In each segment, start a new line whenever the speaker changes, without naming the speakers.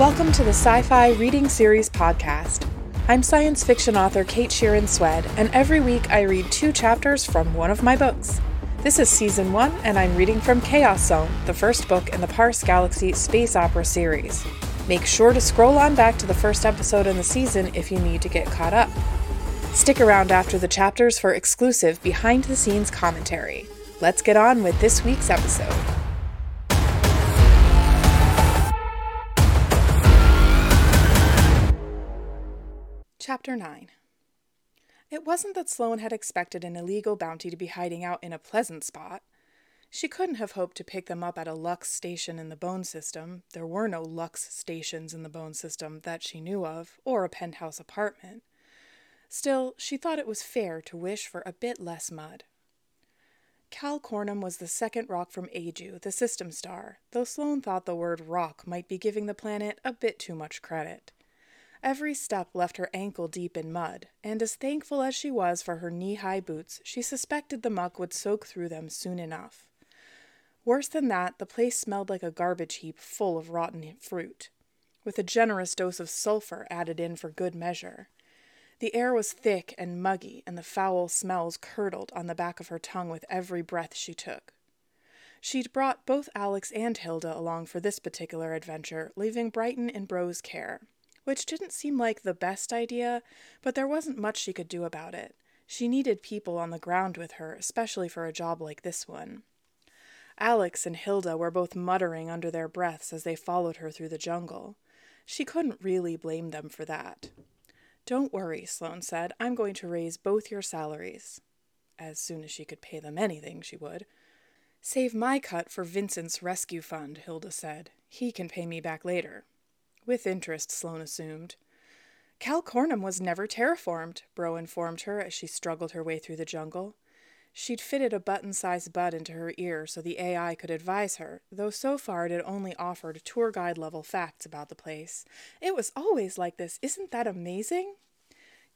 Welcome to the Sci Fi Reading Series podcast. I'm science fiction author Kate Sheeran Swed, and every week I read two chapters from one of my books. This is season one, and I'm reading from Chaos Zone, the first book in the Parse Galaxy space opera series. Make sure to scroll on back to the first episode in the season if you need to get caught up. Stick around after the chapters for exclusive behind the scenes commentary. Let's get on with this week's episode. Chapter 9 It wasn't that Sloane had expected an illegal bounty to be hiding out in a pleasant spot. She couldn't have hoped to pick them up at a Lux station in the Bone System. There were no Lux stations in the Bone System that she knew of, or a penthouse apartment. Still, she thought it was fair to wish for a bit less mud. Cal Cornum was the second rock from Aju, the system star, though Sloane thought the word rock might be giving the planet a bit too much credit. Every step left her ankle deep in mud, and as thankful as she was for her knee high boots, she suspected the muck would soak through them soon enough. Worse than that, the place smelled like a garbage heap full of rotten fruit, with a generous dose of sulfur added in for good measure. The air was thick and muggy, and the foul smells curdled on the back of her tongue with every breath she took. She'd brought both Alex and Hilda along for this particular adventure, leaving Brighton in Bro's care which didn't seem like the best idea, but there wasn't much she could do about it. She needed people on the ground with her, especially for a job like this one. Alex and Hilda were both muttering under their breaths as they followed her through the jungle. She couldn't really blame them for that. Don't worry, Sloane said. I'm going to raise both your salaries. As soon as she could pay them anything, she would. Save my cut for Vincent's rescue fund, Hilda said. He can pay me back later. With interest, Sloane assumed. Cal Cornum was never terraformed, Bro informed her as she struggled her way through the jungle. She'd fitted a button sized bud into her ear so the AI could advise her, though so far it had only offered tour guide level facts about the place. It was always like this. Isn't that amazing?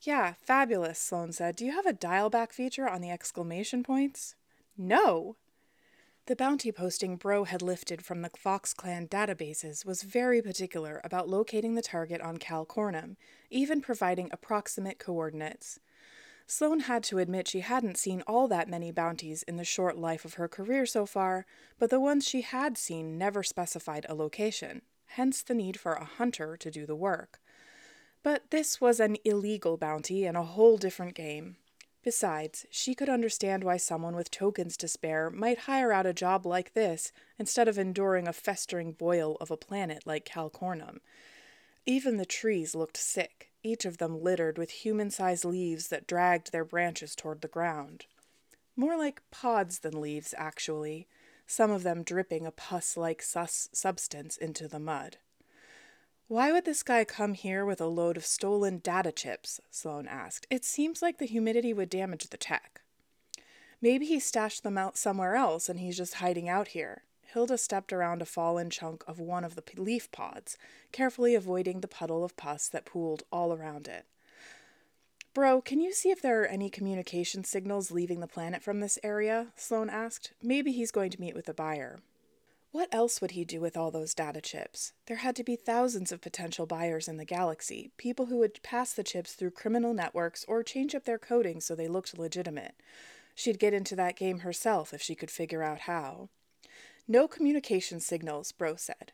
Yeah, fabulous, Sloane said. Do you have a dial back feature on the exclamation points? No, the bounty posting Bro had lifted from the Fox Clan databases was very particular about locating the target on Cal Cornum, even providing approximate coordinates. Sloane had to admit she hadn't seen all that many bounties in the short life of her career so far, but the ones she had seen never specified a location, hence the need for a hunter to do the work. But this was an illegal bounty and a whole different game. Besides, she could understand why someone with tokens to spare might hire out a job like this instead of enduring a festering boil of a planet like Calcornum. Even the trees looked sick, each of them littered with human sized leaves that dragged their branches toward the ground. More like pods than leaves, actually, some of them dripping a pus like sus- substance into the mud. Why would this guy come here with a load of stolen data chips? Sloane asked. It seems like the humidity would damage the tech. Maybe he stashed them out somewhere else and he's just hiding out here. Hilda stepped around a fallen chunk of one of the leaf pods, carefully avoiding the puddle of pus that pooled all around it. Bro, can you see if there are any communication signals leaving the planet from this area? Sloane asked. Maybe he's going to meet with the buyer. What else would he do with all those data chips? There had to be thousands of potential buyers in the galaxy, people who would pass the chips through criminal networks or change up their coding so they looked legitimate. She'd get into that game herself if she could figure out how. No communication signals, Bro said.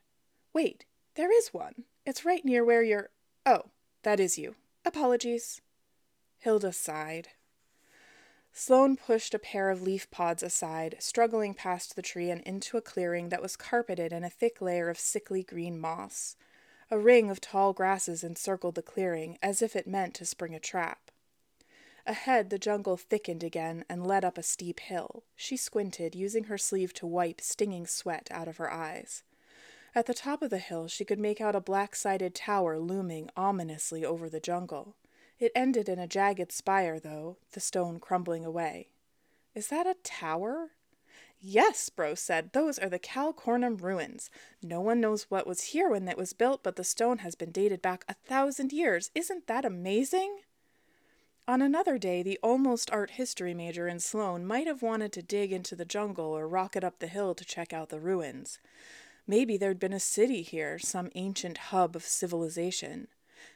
Wait, there is one. It's right near where you're. Oh, that is you. Apologies. Hilda sighed. Sloane pushed a pair of leaf pods aside, struggling past the tree and into a clearing that was carpeted in a thick layer of sickly green moss. A ring of tall grasses encircled the clearing, as if it meant to spring a trap. Ahead, the jungle thickened again and led up a steep hill. She squinted, using her sleeve to wipe stinging sweat out of her eyes. At the top of the hill, she could make out a black sided tower looming ominously over the jungle. It ended in a jagged spire, though, the stone crumbling away. Is that a tower? Yes, Bro said. Those are the Cal Cornum ruins. No one knows what was here when it was built, but the stone has been dated back a thousand years. Isn't that amazing? On another day, the almost art history major in Sloane might have wanted to dig into the jungle or rocket up the hill to check out the ruins. Maybe there'd been a city here, some ancient hub of civilization.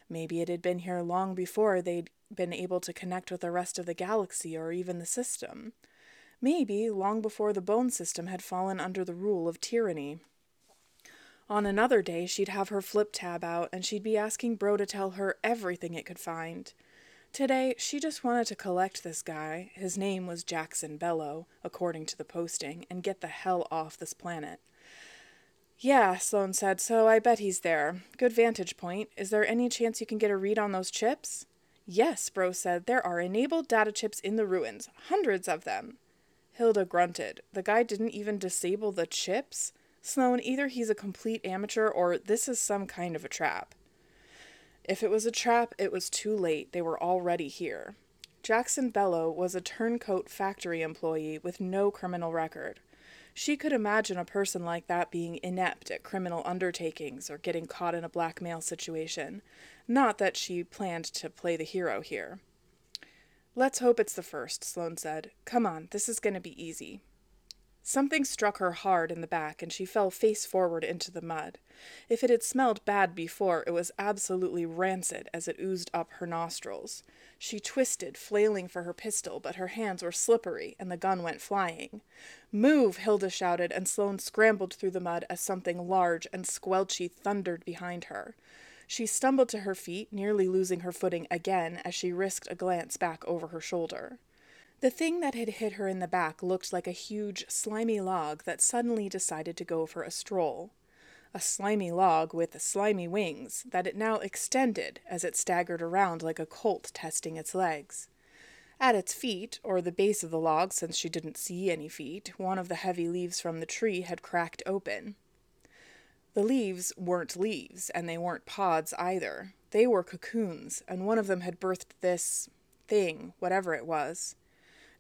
Maybe it had been here long before they'd been able to connect with the rest of the galaxy or even the system. Maybe long before the bone system had fallen under the rule of tyranny. On another day, she'd have her flip tab out and she'd be asking Bro to tell her everything it could find. Today, she just wanted to collect this guy, his name was Jackson Bellow, according to the posting, and get the hell off this planet. Yeah, Sloane said, so I bet he's there. Good vantage point. Is there any chance you can get a read on those chips? Yes, Bro said, there are enabled data chips in the ruins, hundreds of them. Hilda grunted. The guy didn't even disable the chips? Sloane, either he's a complete amateur or this is some kind of a trap. If it was a trap, it was too late. They were already here. Jackson Bellow was a turncoat factory employee with no criminal record. She could imagine a person like that being inept at criminal undertakings or getting caught in a blackmail situation. Not that she planned to play the hero here. Let's hope it's the first, Sloane said. Come on, this is going to be easy. Something struck her hard in the back, and she fell face forward into the mud. If it had smelled bad before, it was absolutely rancid as it oozed up her nostrils. She twisted, flailing for her pistol, but her hands were slippery, and the gun went flying. Move! Hilda shouted, and Sloane scrambled through the mud as something large and squelchy thundered behind her. She stumbled to her feet, nearly losing her footing again as she risked a glance back over her shoulder. The thing that had hit her in the back looked like a huge, slimy log that suddenly decided to go for a stroll. A slimy log with slimy wings that it now extended as it staggered around like a colt testing its legs. At its feet, or the base of the log since she didn't see any feet, one of the heavy leaves from the tree had cracked open. The leaves weren't leaves, and they weren't pods either. They were cocoons, and one of them had birthed this thing, whatever it was.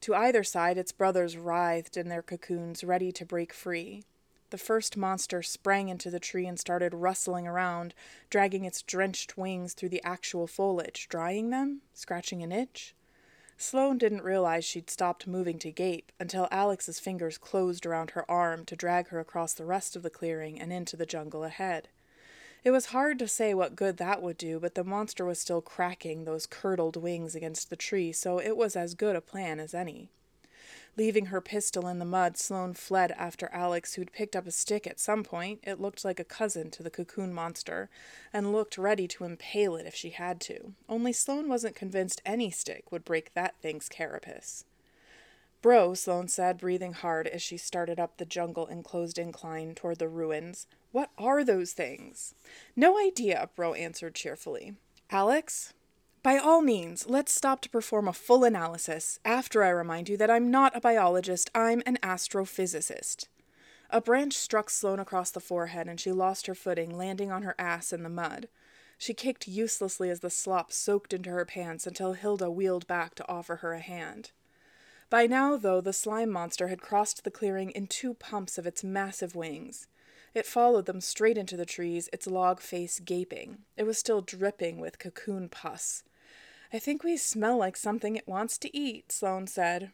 To either side, its brothers writhed in their cocoons, ready to break free. The first monster sprang into the tree and started rustling around, dragging its drenched wings through the actual foliage, drying them, scratching an itch. Sloane didn't realize she'd stopped moving to gape until Alex's fingers closed around her arm to drag her across the rest of the clearing and into the jungle ahead. It was hard to say what good that would do, but the monster was still cracking those curdled wings against the tree, so it was as good a plan as any. Leaving her pistol in the mud, Sloane fled after Alex, who'd picked up a stick at some point. It looked like a cousin to the cocoon monster, and looked ready to impale it if she had to. Only Sloane wasn't convinced any stick would break that thing's carapace. Bro, Sloane said, breathing hard as she started up the jungle enclosed incline toward the ruins. What are those things? No idea, Bro answered cheerfully. Alex? By all means, let's stop to perform a full analysis, after I remind you that I'm not a biologist, I'm an astrophysicist. A branch struck Sloane across the forehead, and she lost her footing, landing on her ass in the mud. She kicked uselessly as the slop soaked into her pants until Hilda wheeled back to offer her a hand. By now, though, the slime monster had crossed the clearing in two pumps of its massive wings. It followed them straight into the trees, its log face gaping. It was still dripping with cocoon pus. I think we smell like something it wants to eat, Sloane said.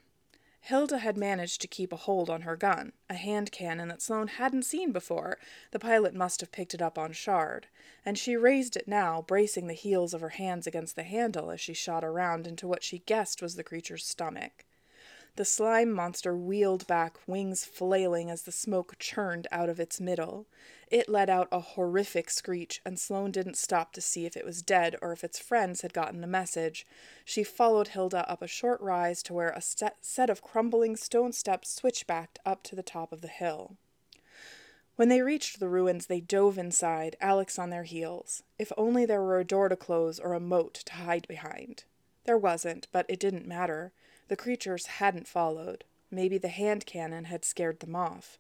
Hilda had managed to keep a hold on her gun, a hand cannon that Sloane hadn't seen before. The pilot must have picked it up on Shard, and she raised it now, bracing the heels of her hands against the handle as she shot around into what she guessed was the creature's stomach. The slime monster wheeled back, wings flailing as the smoke churned out of its middle. It let out a horrific screech, and Sloane didn't stop to see if it was dead or if its friends had gotten the message. She followed Hilda up a short rise to where a set of crumbling stone steps switchbacked up to the top of the hill. When they reached the ruins, they dove inside, Alex on their heels. If only there were a door to close or a moat to hide behind. There wasn't, but it didn't matter. The creatures hadn't followed. Maybe the hand cannon had scared them off.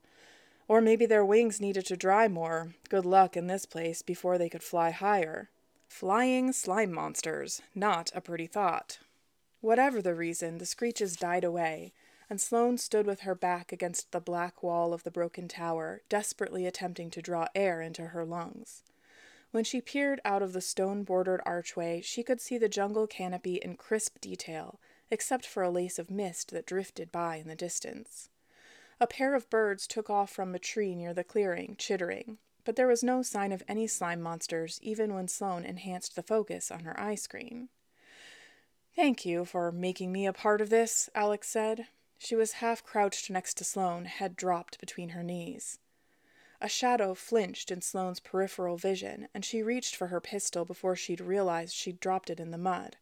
Or maybe their wings needed to dry more. Good luck in this place before they could fly higher. Flying slime monsters. Not a pretty thought. Whatever the reason, the screeches died away, and Sloane stood with her back against the black wall of the broken tower, desperately attempting to draw air into her lungs. When she peered out of the stone bordered archway, she could see the jungle canopy in crisp detail, except for a lace of mist that drifted by in the distance. A pair of birds took off from a tree near the clearing, chittering, but there was no sign of any slime monsters even when Sloane enhanced the focus on her eye screen. Thank you for making me a part of this, Alex said. She was half crouched next to Sloane, head dropped between her knees. A shadow flinched in Sloane's peripheral vision, and she reached for her pistol before she'd realized she'd dropped it in the mud.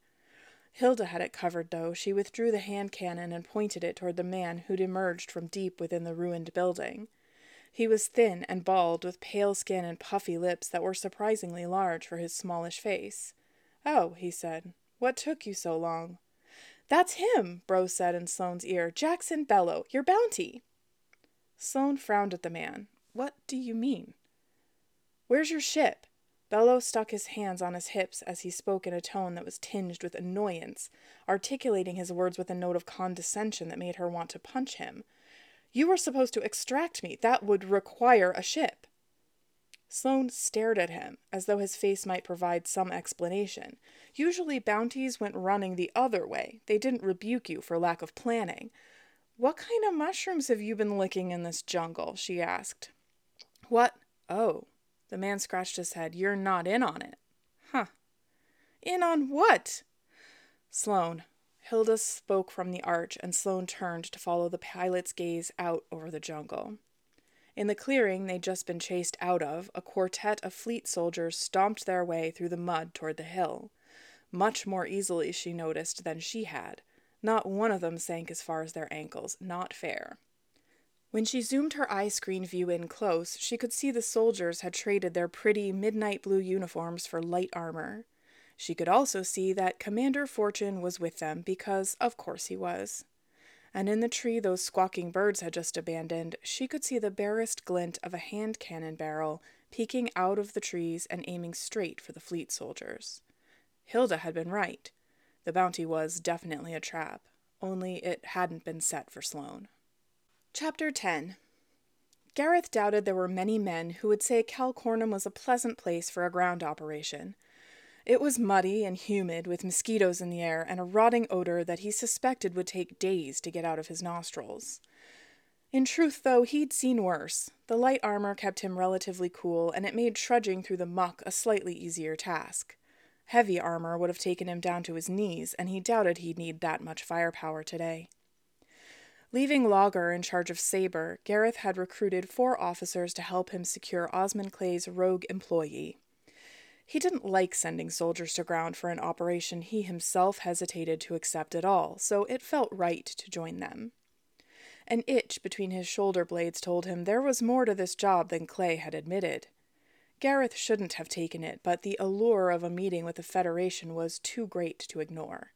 Hilda had it covered, though. She withdrew the hand cannon and pointed it toward the man who'd emerged from deep within the ruined building. He was thin and bald, with pale skin and puffy lips that were surprisingly large for his smallish face. Oh, he said, what took you so long? That's him, Bro said in Sloane's ear. Jackson Bellow, your bounty. Sloane frowned at the man. What do you mean? Where's your ship? Bellow stuck his hands on his hips as he spoke in a tone that was tinged with annoyance, articulating his words with a note of condescension that made her want to punch him. You were supposed to extract me. That would require a ship. Sloane stared at him, as though his face might provide some explanation. Usually bounties went running the other way. They didn't rebuke you for lack of planning. What kind of mushrooms have you been licking in this jungle? she asked. What? Oh, the man scratched his head. You're not in on it. Huh. In on what? Sloane. Hilda spoke from the arch, and Sloane turned to follow the pilot's gaze out over the jungle. In the clearing they'd just been chased out of, a quartet of fleet soldiers stomped their way through the mud toward the hill. Much more easily, she noticed, than she had. Not one of them sank as far as their ankles. Not fair. When she zoomed her eye screen view in close, she could see the soldiers had traded their pretty midnight blue uniforms for light armor. She could also see that Commander Fortune was with them because, of course, he was. And in the tree those squawking birds had just abandoned, she could see the barest glint of a hand cannon barrel peeking out of the trees and aiming straight for the fleet soldiers. Hilda had been right. The bounty was definitely a trap, only it hadn't been set for Sloane. Chapter 10 Gareth doubted there were many men who would say Calcornum was a pleasant place for a ground operation. It was muddy and humid, with mosquitoes in the air and a rotting odor that he suspected would take days to get out of his nostrils. In truth, though, he'd seen worse. The light armor kept him relatively cool, and it made trudging through the muck a slightly easier task. Heavy armor would have taken him down to his knees, and he doubted he'd need that much firepower today. Leaving Logger in charge of Sabre, Gareth had recruited four officers to help him secure Osmond Clay's rogue employee. He didn't like sending soldiers to ground for an operation he himself hesitated to accept at all, so it felt right to join them. An itch between his shoulder blades told him there was more to this job than Clay had admitted. Gareth shouldn't have taken it, but the allure of a meeting with the Federation was too great to ignore.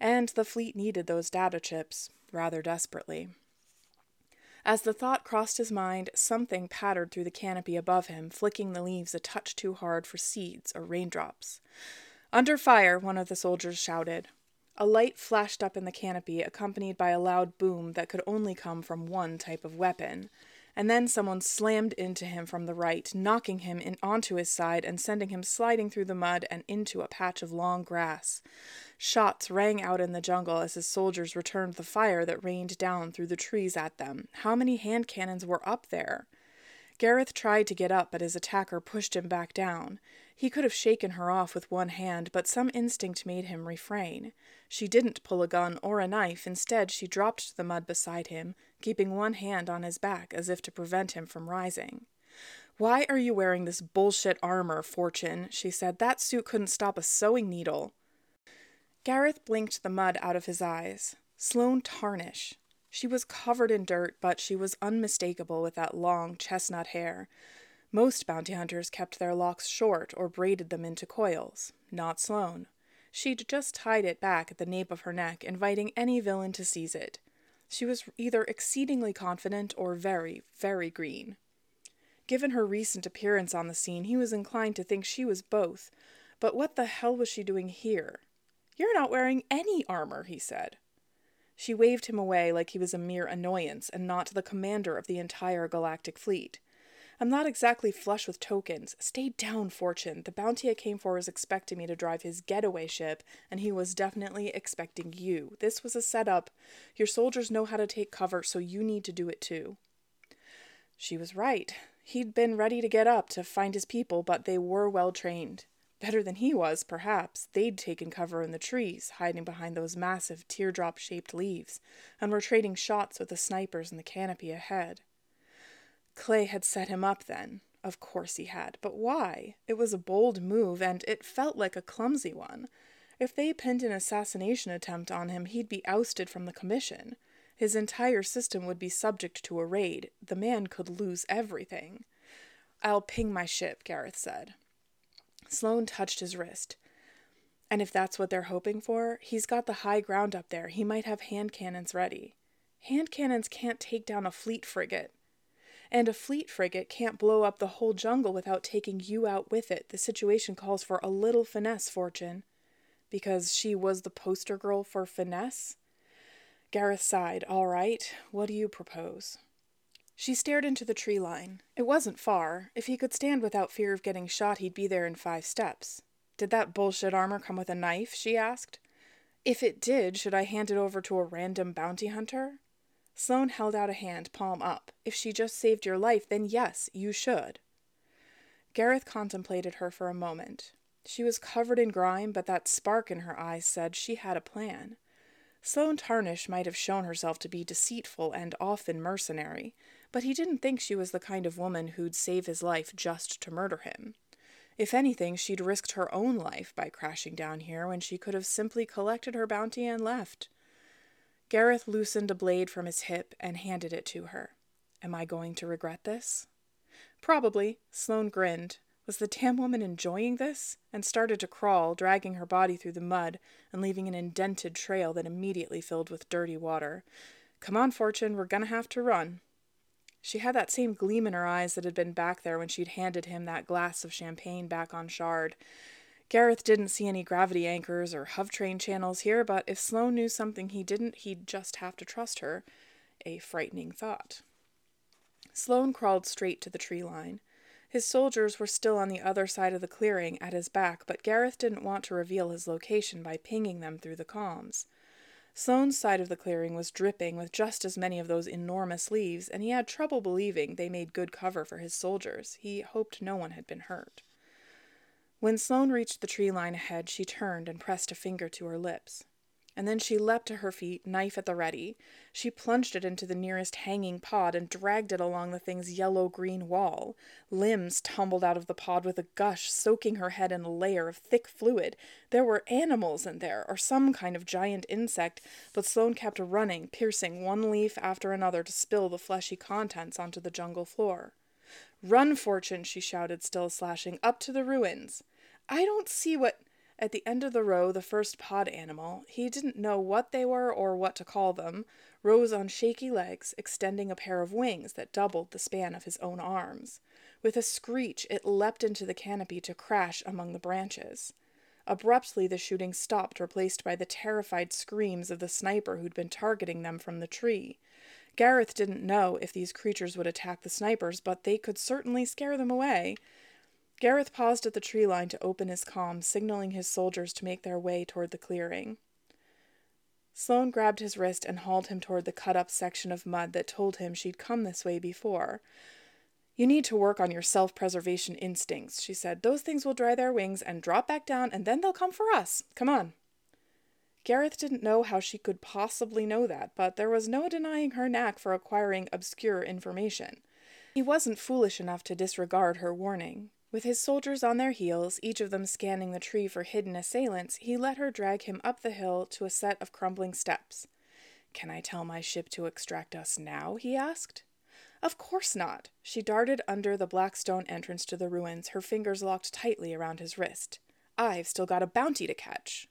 And the fleet needed those data chips, rather desperately. As the thought crossed his mind, something pattered through the canopy above him, flicking the leaves a touch too hard for seeds or raindrops. Under fire, one of the soldiers shouted. A light flashed up in the canopy, accompanied by a loud boom that could only come from one type of weapon. And then someone slammed into him from the right, knocking him in onto his side and sending him sliding through the mud and into a patch of long grass. Shots rang out in the jungle as his soldiers returned the fire that rained down through the trees at them. How many hand cannons were up there? Gareth tried to get up, but his attacker pushed him back down. He could have shaken her off with one hand, but some instinct made him refrain. She didn't pull a gun or a knife. Instead, she dropped to the mud beside him, keeping one hand on his back as if to prevent him from rising. Why are you wearing this bullshit armor, Fortune? she said. That suit couldn't stop a sewing needle. Gareth blinked the mud out of his eyes. Sloane Tarnish. She was covered in dirt, but she was unmistakable with that long chestnut hair. Most bounty hunters kept their locks short or braided them into coils. Not Sloane. She'd just tied it back at the nape of her neck, inviting any villain to seize it. She was either exceedingly confident or very, very green. Given her recent appearance on the scene, he was inclined to think she was both. But what the hell was she doing here? You're not wearing any armor, he said. She waved him away like he was a mere annoyance and not the commander of the entire galactic fleet. I'm not exactly flush with tokens. Stay down, Fortune. The bounty I came for was expecting me to drive his getaway ship, and he was definitely expecting you. This was a setup. Your soldiers know how to take cover, so you need to do it too. She was right. He'd been ready to get up to find his people, but they were well trained. Better than he was, perhaps. They'd taken cover in the trees, hiding behind those massive teardrop shaped leaves, and were trading shots with the snipers in the canopy ahead. Clay had set him up then. Of course he had. But why? It was a bold move, and it felt like a clumsy one. If they pinned an assassination attempt on him, he'd be ousted from the commission. His entire system would be subject to a raid. The man could lose everything. I'll ping my ship, Gareth said. Sloane touched his wrist. And if that's what they're hoping for, he's got the high ground up there. He might have hand cannons ready. Hand cannons can't take down a fleet frigate. And a fleet frigate can't blow up the whole jungle without taking you out with it. The situation calls for a little finesse, Fortune. Because she was the poster girl for finesse? Gareth sighed. All right, what do you propose? She stared into the tree line. It wasn't far. If he could stand without fear of getting shot, he'd be there in five steps. Did that bullshit armor come with a knife? she asked. If it did, should I hand it over to a random bounty hunter? Sloane held out a hand, palm up. If she just saved your life, then yes, you should. Gareth contemplated her for a moment. She was covered in grime, but that spark in her eyes said she had a plan. Sloane Tarnish might have shown herself to be deceitful and often mercenary, but he didn't think she was the kind of woman who'd save his life just to murder him. If anything, she'd risked her own life by crashing down here when she could have simply collected her bounty and left. Gareth loosened a blade from his hip and handed it to her. Am I going to regret this? Probably. Sloane grinned. Was the damn woman enjoying this? And started to crawl, dragging her body through the mud and leaving an indented trail that immediately filled with dirty water. Come on, Fortune, we're gonna have to run. She had that same gleam in her eyes that had been back there when she'd handed him that glass of champagne back on Shard. Gareth didn't see any gravity anchors or HUV train channels here, but if Sloane knew something he didn't, he'd just have to trust her. A frightening thought. Sloane crawled straight to the tree line. His soldiers were still on the other side of the clearing at his back, but Gareth didn't want to reveal his location by pinging them through the comms. Sloane's side of the clearing was dripping with just as many of those enormous leaves, and he had trouble believing they made good cover for his soldiers. He hoped no one had been hurt. When Sloane reached the tree line ahead, she turned and pressed a finger to her lips. And then she leapt to her feet, knife at the ready. She plunged it into the nearest hanging pod and dragged it along the thing's yellow green wall. Limbs tumbled out of the pod with a gush, soaking her head in a layer of thick fluid. There were animals in there, or some kind of giant insect, but Sloane kept running, piercing one leaf after another to spill the fleshy contents onto the jungle floor. Run, Fortune, she shouted, still slashing, up to the ruins. I don't see what. At the end of the row, the first pod animal, he didn't know what they were or what to call them, rose on shaky legs, extending a pair of wings that doubled the span of his own arms. With a screech, it leapt into the canopy to crash among the branches. Abruptly, the shooting stopped, replaced by the terrified screams of the sniper who'd been targeting them from the tree. Gareth didn't know if these creatures would attack the snipers, but they could certainly scare them away. Gareth paused at the tree line to open his comm, signaling his soldiers to make their way toward the clearing. Sloane grabbed his wrist and hauled him toward the cut up section of mud that told him she'd come this way before. You need to work on your self preservation instincts, she said. Those things will dry their wings and drop back down, and then they'll come for us. Come on. Gareth didn't know how she could possibly know that, but there was no denying her knack for acquiring obscure information. He wasn't foolish enough to disregard her warning. With his soldiers on their heels, each of them scanning the tree for hidden assailants, he let her drag him up the hill to a set of crumbling steps. Can I tell my ship to extract us now? he asked. Of course not. She darted under the black stone entrance to the ruins, her fingers locked tightly around his wrist. I've still got a bounty to catch.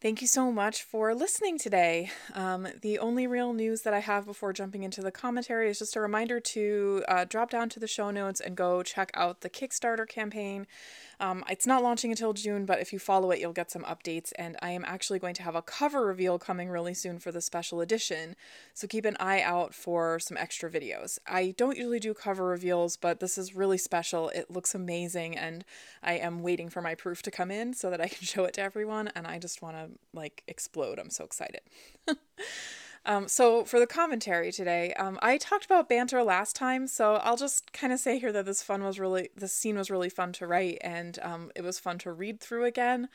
Thank you so much for listening today. Um, the only real news that I have before jumping into the commentary is just a reminder to uh, drop down to the show notes and go check out the Kickstarter campaign. Um, it's not launching until June, but if you follow it, you'll get some updates. And I am actually going to have a cover reveal coming really soon for the special edition. So keep an eye out for some extra videos. I don't usually do cover reveals, but this is really special. It looks amazing, and I am waiting for my proof to come in so that I can show it to everyone. And I just want to like explode. I'm so excited. Um, so for the commentary today, um, I talked about banter last time, so I'll just kind of say here that this fun was really this scene was really fun to write, and um, it was fun to read through again.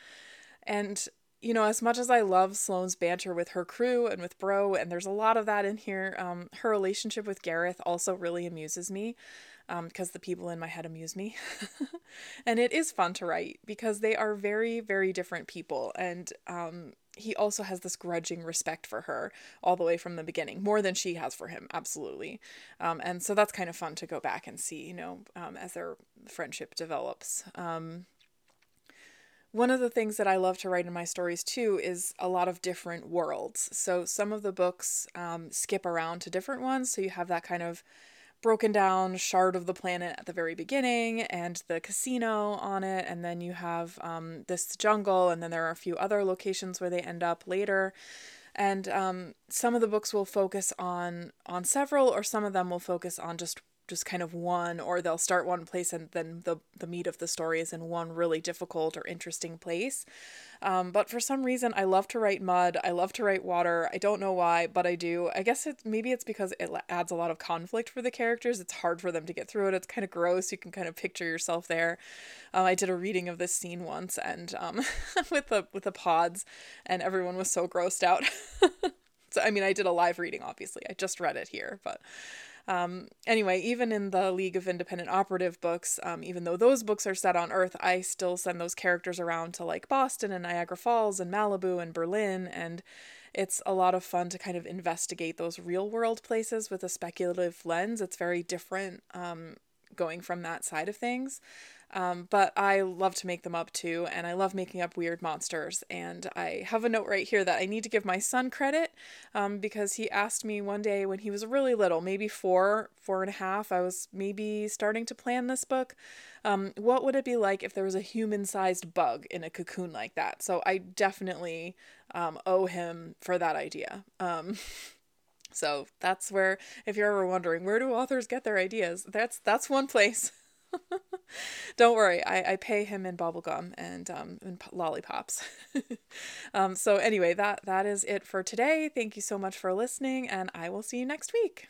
And you know, as much as I love Sloane's banter with her crew and with Bro, and there's a lot of that in here, um, her relationship with Gareth also really amuses me because um, the people in my head amuse me. and it is fun to write because they are very, very different people. And um, he also has this grudging respect for her all the way from the beginning, more than she has for him, absolutely. Um, and so that's kind of fun to go back and see, you know, um, as their friendship develops. Um, one of the things that I love to write in my stories too is a lot of different worlds. So some of the books um, skip around to different ones, so you have that kind of broken down shard of the planet at the very beginning and the casino on it and then you have um, this jungle and then there are a few other locations where they end up later. And um, some of the books will focus on on several or some of them will focus on just just kind of one or they'll start one place and then the the meat of the story is in one really difficult or interesting place. Um, but for some reason i love to write mud. I love to write water. I don't know why but i do. I guess it's maybe it's because it adds a lot of conflict for the characters. It's hard for them to get through it. It's kind of gross. You can kind of picture yourself there. Um, i did a reading of this scene once and um, with the with the pods and everyone was so grossed out. So i mean i did a live reading obviously. I just read it here but um, anyway, even in the League of Independent Operative books, um, even though those books are set on Earth, I still send those characters around to like Boston and Niagara Falls and Malibu and Berlin. And it's a lot of fun to kind of investigate those real world places with a speculative lens. It's very different um, going from that side of things. Um, but I love to make them up too, and I love making up weird monsters. And I have a note right here that I need to give my son credit um, because he asked me one day when he was really little, maybe four, four and a half, I was maybe starting to plan this book. Um, what would it be like if there was a human sized bug in a cocoon like that? So I definitely um, owe him for that idea. Um, so that's where, if you're ever wondering, where do authors get their ideas? That's that's one place. Don't worry, I, I pay him in bubblegum and um and lollipops. um so anyway, that that is it for today. Thank you so much for listening and I will see you next week.